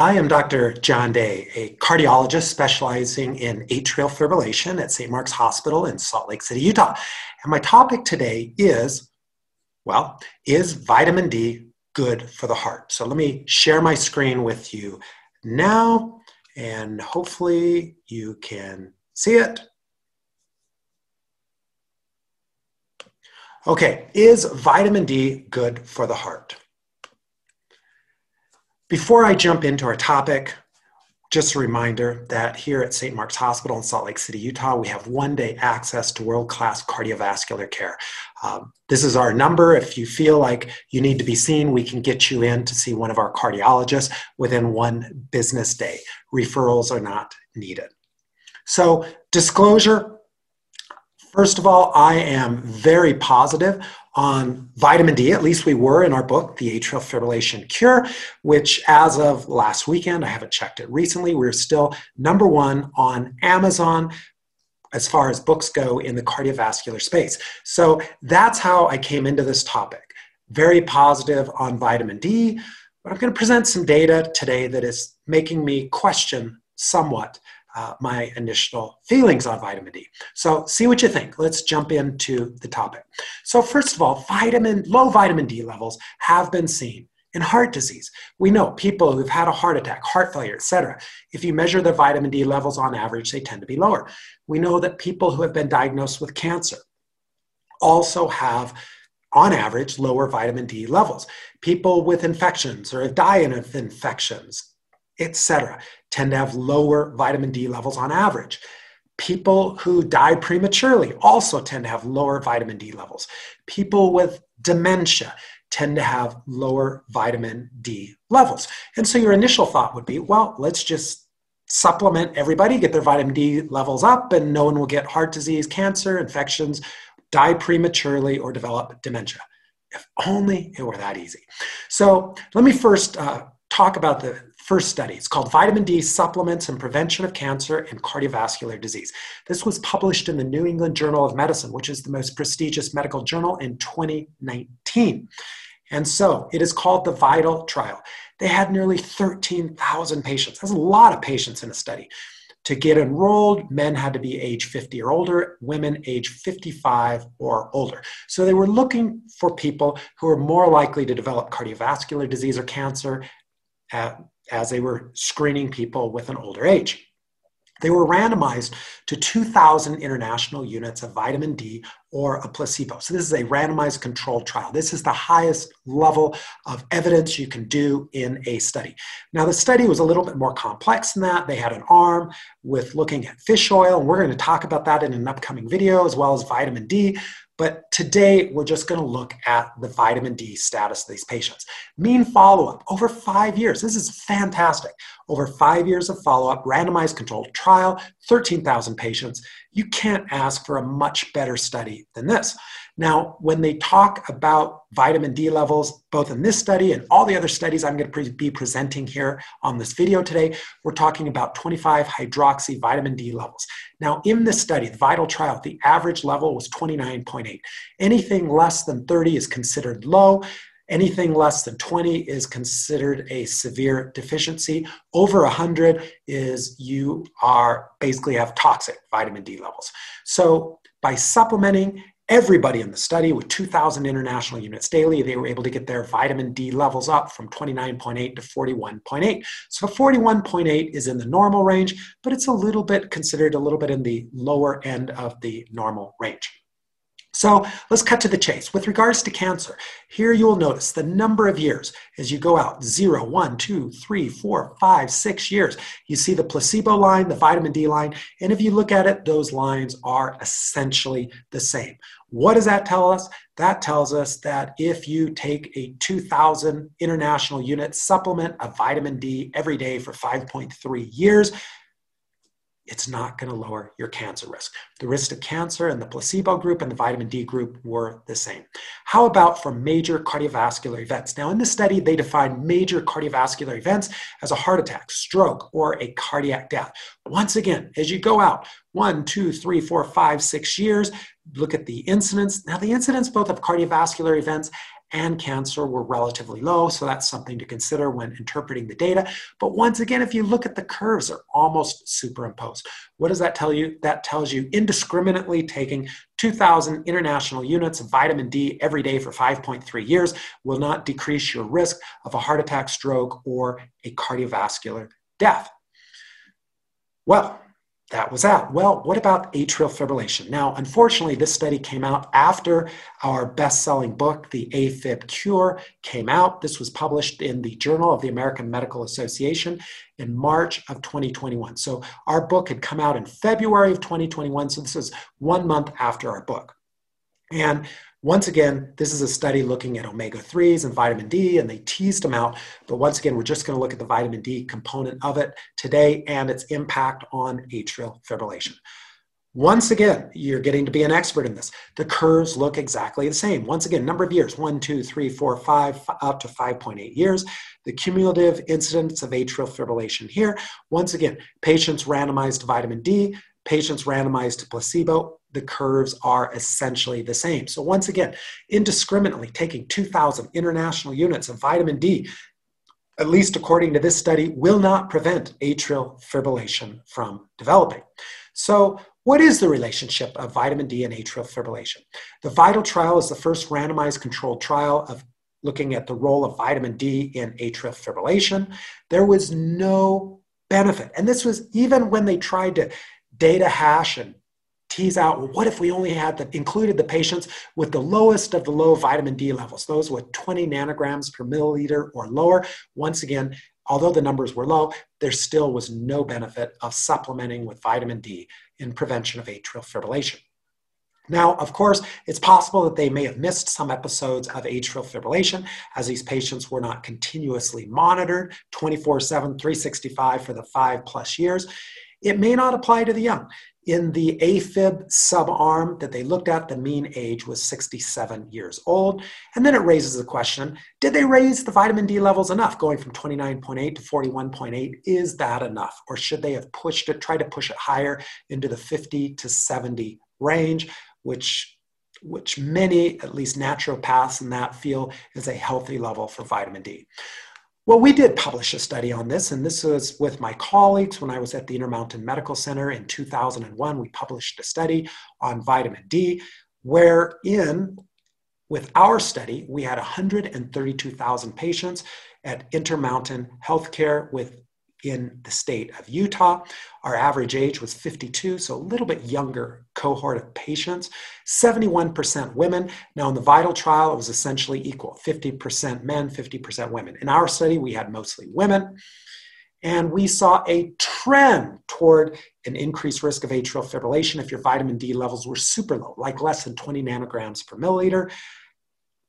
I am Dr. John Day, a cardiologist specializing in atrial fibrillation at St. Mark's Hospital in Salt Lake City, Utah. And my topic today is well, is vitamin D good for the heart? So let me share my screen with you now, and hopefully you can see it. Okay, is vitamin D good for the heart? Before I jump into our topic, just a reminder that here at St. Mark's Hospital in Salt Lake City, Utah, we have one day access to world class cardiovascular care. Um, this is our number. If you feel like you need to be seen, we can get you in to see one of our cardiologists within one business day. Referrals are not needed. So, disclosure First of all, I am very positive on vitamin D, at least we were in our book, The Atrial Fibrillation Cure, which as of last weekend, I haven't checked it recently, we're still number one on Amazon as far as books go in the cardiovascular space. So that's how I came into this topic. Very positive on vitamin D, but I'm going to present some data today that is making me question somewhat uh, my initial feelings on vitamin D. So see what you think. Let's jump into the topic. So first of all, vitamin low vitamin D levels have been seen in heart disease. We know people who've had a heart attack, heart failure, etc. If you measure their vitamin D levels on average, they tend to be lower. We know that people who have been diagnosed with cancer also have on average lower vitamin D levels. People with infections or dying of infections, etc., tend to have lower vitamin D levels on average. People who die prematurely also tend to have lower vitamin D levels. People with dementia tend to have lower vitamin D levels. And so your initial thought would be, well, let's just supplement everybody, get their vitamin D levels up, and no one will get heart disease, cancer, infections, die prematurely, or develop dementia. If only it were that easy. So let me first uh, talk about the first study. It's called Vitamin D Supplements and Prevention of Cancer and Cardiovascular Disease. This was published in the New England Journal of Medicine, which is the most prestigious medical journal in 2019. And so it is called the VITAL trial. They had nearly 13,000 patients. That's a lot of patients in a study. To get enrolled, men had to be age 50 or older, women age 55 or older. So they were looking for people who were more likely to develop cardiovascular disease or cancer at as they were screening people with an older age. They were randomized to 2,000 international units of vitamin D or a placebo. So, this is a randomized controlled trial. This is the highest level of evidence you can do in a study. Now, the study was a little bit more complex than that. They had an arm with looking at fish oil, and we're going to talk about that in an upcoming video, as well as vitamin D. But today, we're just going to look at the vitamin D status of these patients. Mean follow up over five years. This is fantastic. Over five years of follow up, randomized controlled trial, 13,000 patients. You can't ask for a much better study than this. Now, when they talk about vitamin D levels, both in this study and all the other studies I'm going to be presenting here on this video today, we're talking about 25 hydroxy vitamin D levels. Now, in this study, the VITAL trial, the average level was 29.8. Anything less than 30 is considered low. Anything less than 20 is considered a severe deficiency. Over 100 is you are basically have toxic vitamin D levels. So by supplementing everybody in the study with 2,000 international units daily, they were able to get their vitamin D levels up from 29.8 to 41.8. So 41.8 is in the normal range, but it's a little bit considered a little bit in the lower end of the normal range. So let's cut to the chase. With regards to cancer, here you will notice the number of years as you go out zero, one, two, three, four, five, six years. You see the placebo line, the vitamin D line, and if you look at it, those lines are essentially the same. What does that tell us? That tells us that if you take a 2000 international unit supplement of vitamin D every day for 5.3 years, it's not going to lower your cancer risk. The risk of cancer in the placebo group and the vitamin D group were the same. How about for major cardiovascular events? Now, in this study, they defined major cardiovascular events as a heart attack, stroke, or a cardiac death. Once again, as you go out one, two, three, four, five, six years, look at the incidence. Now, the incidence both of cardiovascular events and cancer were relatively low, so that's something to consider when interpreting the data. But once again, if you look at the curves, they're almost superimposed. What does that tell you? That tells you indiscriminately taking 2,000 international units of vitamin D every day for 5.3 years will not decrease your risk of a heart attack, stroke, or a cardiovascular death. Well, that was that. Well, what about atrial fibrillation? Now, unfortunately, this study came out after our best selling book, The AFib Cure, came out. This was published in the Journal of the American Medical Association in March of 2021. So, our book had come out in February of 2021. So, this was one month after our book. And once again, this is a study looking at omega 3s and vitamin D, and they teased them out. But once again, we're just going to look at the vitamin D component of it today and its impact on atrial fibrillation. Once again, you're getting to be an expert in this. The curves look exactly the same. Once again, number of years one, two, three, four, five, up to 5.8 years. The cumulative incidence of atrial fibrillation here. Once again, patients randomized to vitamin D, patients randomized to placebo, the curves are essentially the same. So, once again, indiscriminately taking 2,000 international units of vitamin D, at least according to this study, will not prevent atrial fibrillation from developing. So, what is the relationship of vitamin D and atrial fibrillation? The VITAL trial is the first randomized controlled trial of looking at the role of vitamin D in atrial fibrillation. There was no benefit. And this was even when they tried to data hash and tease out well, what if we only had the, included the patients with the lowest of the low vitamin D levels, those with 20 nanograms per milliliter or lower. Once again, although the numbers were low, there still was no benefit of supplementing with vitamin D in prevention of atrial fibrillation. Now, of course, it's possible that they may have missed some episodes of atrial fibrillation as these patients were not continuously monitored 24 7, 365 for the five plus years. It may not apply to the young. In the AFib subarm that they looked at, the mean age was 67 years old. And then it raises the question did they raise the vitamin D levels enough, going from 29.8 to 41.8? Is that enough? Or should they have pushed it, tried to push it higher into the 50 to 70 range, which which many, at least naturopaths in that feel is a healthy level for vitamin D. Well, we did publish a study on this, and this was with my colleagues when I was at the Intermountain Medical Center in 2001. We published a study on vitamin D, wherein with our study, we had 132,000 patients at Intermountain Healthcare with in the state of Utah. Our average age was 52, so a little bit younger cohort of patients. 71% women. Now, in the VITAL trial, it was essentially equal 50% men, 50% women. In our study, we had mostly women. And we saw a trend toward an increased risk of atrial fibrillation if your vitamin D levels were super low, like less than 20 nanograms per milliliter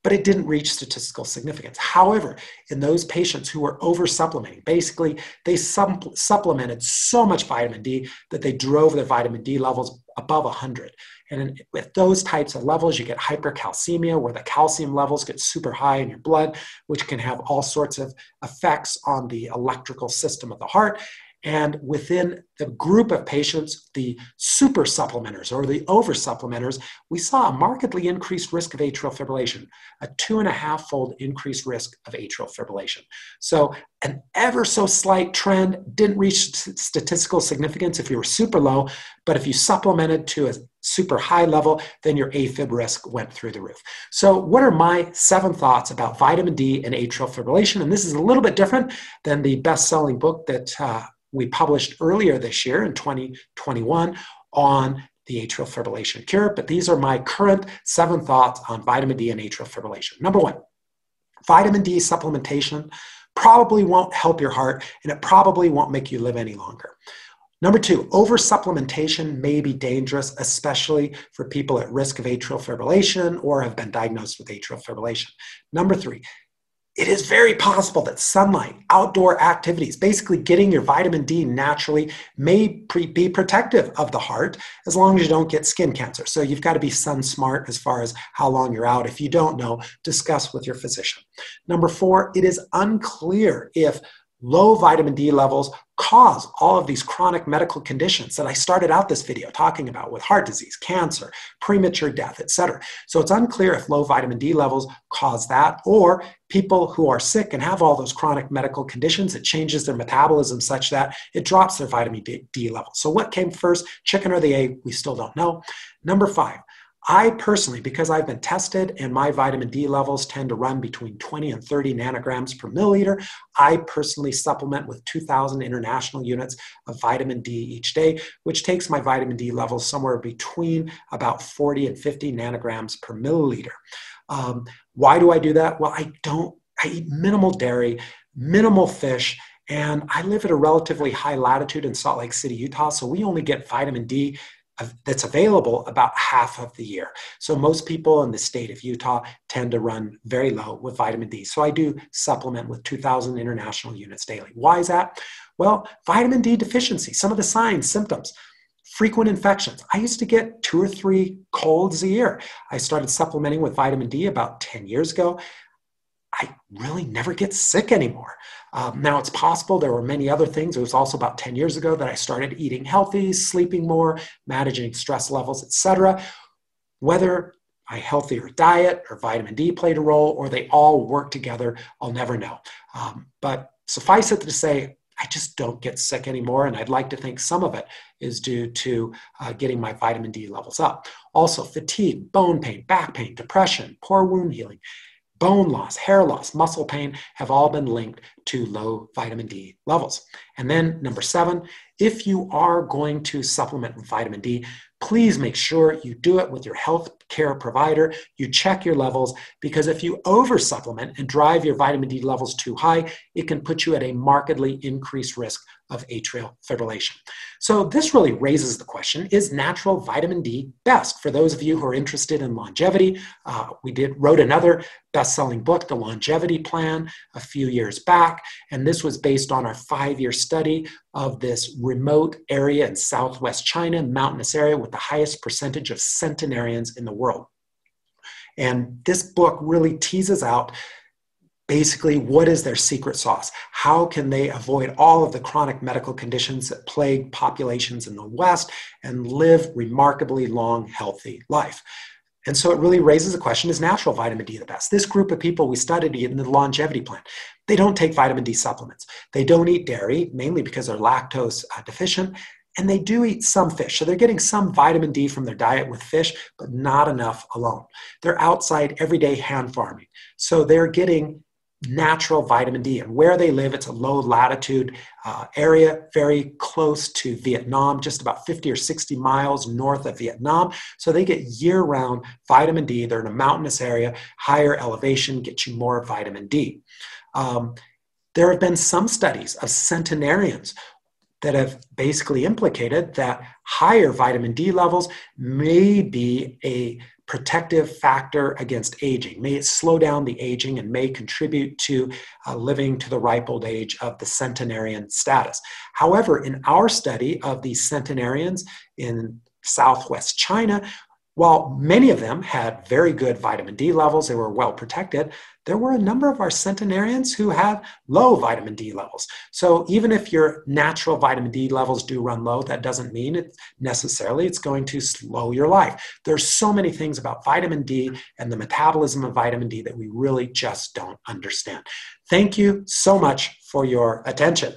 but it didn't reach statistical significance. However, in those patients who were over supplementing, basically they supplemented so much vitamin D that they drove their vitamin D levels above 100. And with those types of levels, you get hypercalcemia, where the calcium levels get super high in your blood, which can have all sorts of effects on the electrical system of the heart. And within the group of patients, the super supplementers or the over supplementers, we saw a markedly increased risk of atrial fibrillation, a two and a half fold increased risk of atrial fibrillation. So, an ever so slight trend didn't reach statistical significance if you were super low, but if you supplemented to a super high level, then your AFib risk went through the roof. So, what are my seven thoughts about vitamin D and atrial fibrillation? And this is a little bit different than the best selling book that uh, we published earlier this year in 2021 on the atrial fibrillation cure, but these are my current seven thoughts on vitamin D and atrial fibrillation. Number one, vitamin D supplementation probably won't help your heart and it probably won't make you live any longer. Number two, over supplementation may be dangerous, especially for people at risk of atrial fibrillation or have been diagnosed with atrial fibrillation. Number three, it is very possible that sunlight, outdoor activities, basically getting your vitamin D naturally, may pre- be protective of the heart as long as you don't get skin cancer. So you've got to be sun smart as far as how long you're out. If you don't know, discuss with your physician. Number four, it is unclear if low vitamin D levels cause all of these chronic medical conditions that I started out this video talking about with heart disease, cancer, premature death, etc. So it's unclear if low vitamin D levels cause that or people who are sick and have all those chronic medical conditions, it changes their metabolism such that it drops their vitamin D, levels. So what came first, chicken or the egg? We still don't know. Number five, I personally, because I've been tested and my vitamin D levels tend to run between 20 and 30 nanograms per milliliter, I personally supplement with 2,000 international units of vitamin D each day, which takes my vitamin D levels somewhere between about 40 and 50 nanograms per milliliter. Um, why do I do that? Well, I don't, I eat minimal dairy, minimal fish, and I live at a relatively high latitude in Salt Lake City, Utah, so we only get vitamin D that's available about half of the year. So most people in the state of Utah tend to run very low with vitamin D. So I do supplement with 2,000 international units daily. Why is that? Well, vitamin D deficiency, some of the signs, symptoms, frequent infections. I used to get two or three colds a year. I started supplementing with vitamin D about 10 years ago. I really never get sick anymore. Um, now it's possible there were many other things. It was also about 10 years ago that I started eating healthy, sleeping more, managing stress levels, etc. Whether a healthier diet or vitamin D played a role, or they all work together, I'll never know. Um, but suffice it to say, I just don't get sick anymore. And I'd like to think some of it is due to uh, getting my vitamin D levels up. Also, fatigue, bone pain, back pain, depression, poor wound healing bone loss, hair loss, muscle pain have all been linked to low vitamin D levels. And then number seven, if you are going to supplement vitamin D, please make sure you do it with your health care provider. You check your levels because if you over supplement and drive your vitamin D levels too high, it can put you at a markedly increased risk of atrial fibrillation. So this really raises the question, is natural vitamin D best? For those of you who are interested in longevity, uh, we did wrote another best-selling book, The Longevity Plan, a few years back, and this was based on our five-year study of this remote area in southwest China, mountainous area with the highest percentage of centenarians in the world. And this book really teases out basically what is their secret sauce? How can they avoid all of the chronic medical conditions that plague populations in the west and live remarkably long healthy life? And so it really raises the question is natural vitamin d the best? This group of people we studied in the longevity plan they don't take vitamin d supplements. They don't eat dairy mainly because they're lactose uh, deficient and they do eat some fish. So they're getting some vitamin D from their diet with fish, but not enough alone. They're outside everyday hand farming. So they're getting natural vitamin D. And where they live, it's a low latitude uh, area, very close to Vietnam, just about 50 or 60 miles north of Vietnam. So they get year round vitamin D. They're in a mountainous area, higher elevation gets you more vitamin D. Um, there have been some studies of centenarians that have basically implicated that higher vitamin D levels may be a protective factor against aging. May it slow down the aging and may contribute to uh, living to the ripe old age of the centenarian status. However, in our study of these centenarians in southwest China, while many of them had very good vitamin D levels, they were well protected, there were a number of our centenarians who had low vitamin D levels. So even if your natural vitamin D levels do run low, that doesn't mean it necessarily it's going to slow your life. There's so many things about vitamin D and the metabolism of vitamin D that we really just don't understand. Thank you so much for your attention.